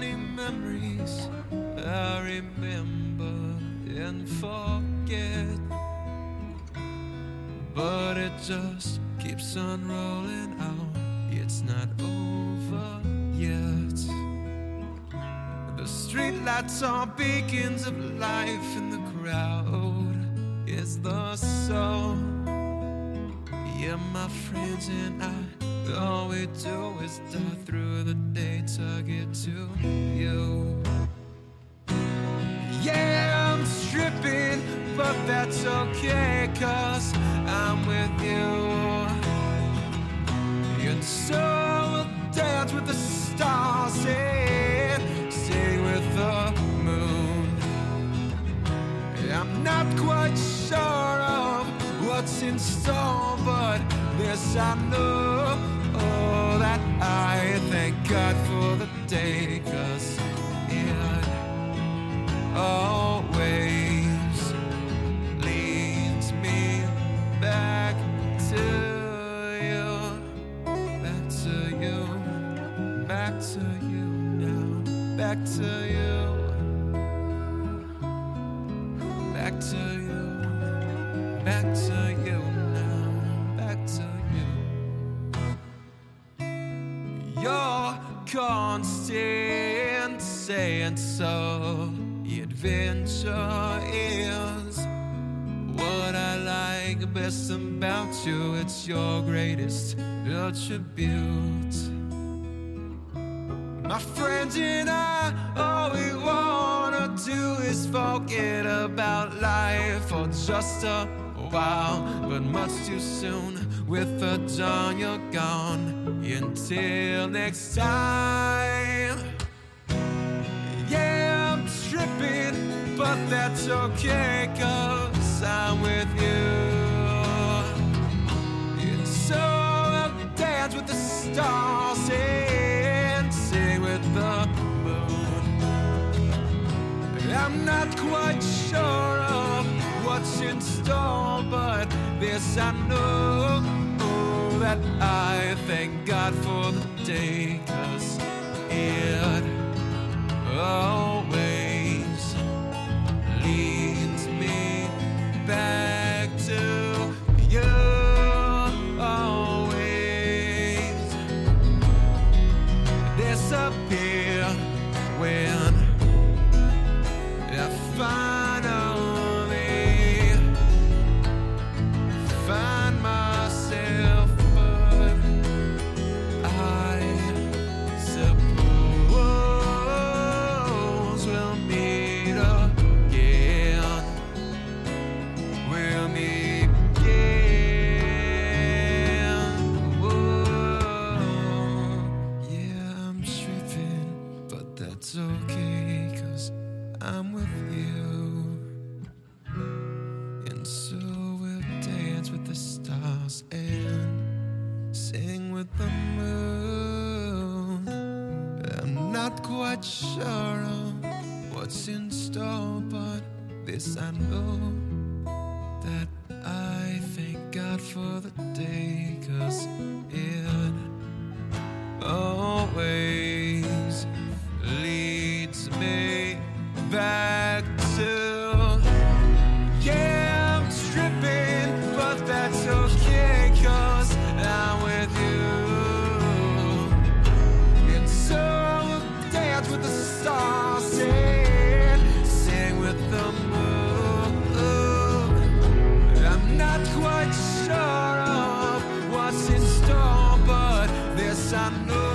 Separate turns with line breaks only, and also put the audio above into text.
memories I remember and forget. But it just keeps on rolling out. It's not over yet. The streetlights are beacons of life, and the crowd is the soul. Yeah, my friends and I, all we do is die through the day to get to you. Yeah, I'm stripping, but that's okay, cause I'm with you. And so we'll dance with the stars and sing with the moon. I'm not quite sure of what's in store, but this I know. Oh, that I thank God for the day, cause it always leads me back to you, back to you, back to you now, back to you, back to you, back to you constant saying so. Adventure is what I like best about you. It's your greatest attribute. My friends and I, all we wanna do is forget about life for just a while, but much too soon. With the dawn, you're gone. Until next time. Yeah, I'm tripping, but that's okay, cause I'm with you. And so I'll dance with the stars and sing with the moon. I'm not quite sure of what's in store, but this I know oh, that I thank God for the day, that's okay, cause I'm with you. And so we'll dance with the stars and sing with the moon. I'm not quite sure what's in store, but this I know that I thank God for the day, cause it always I know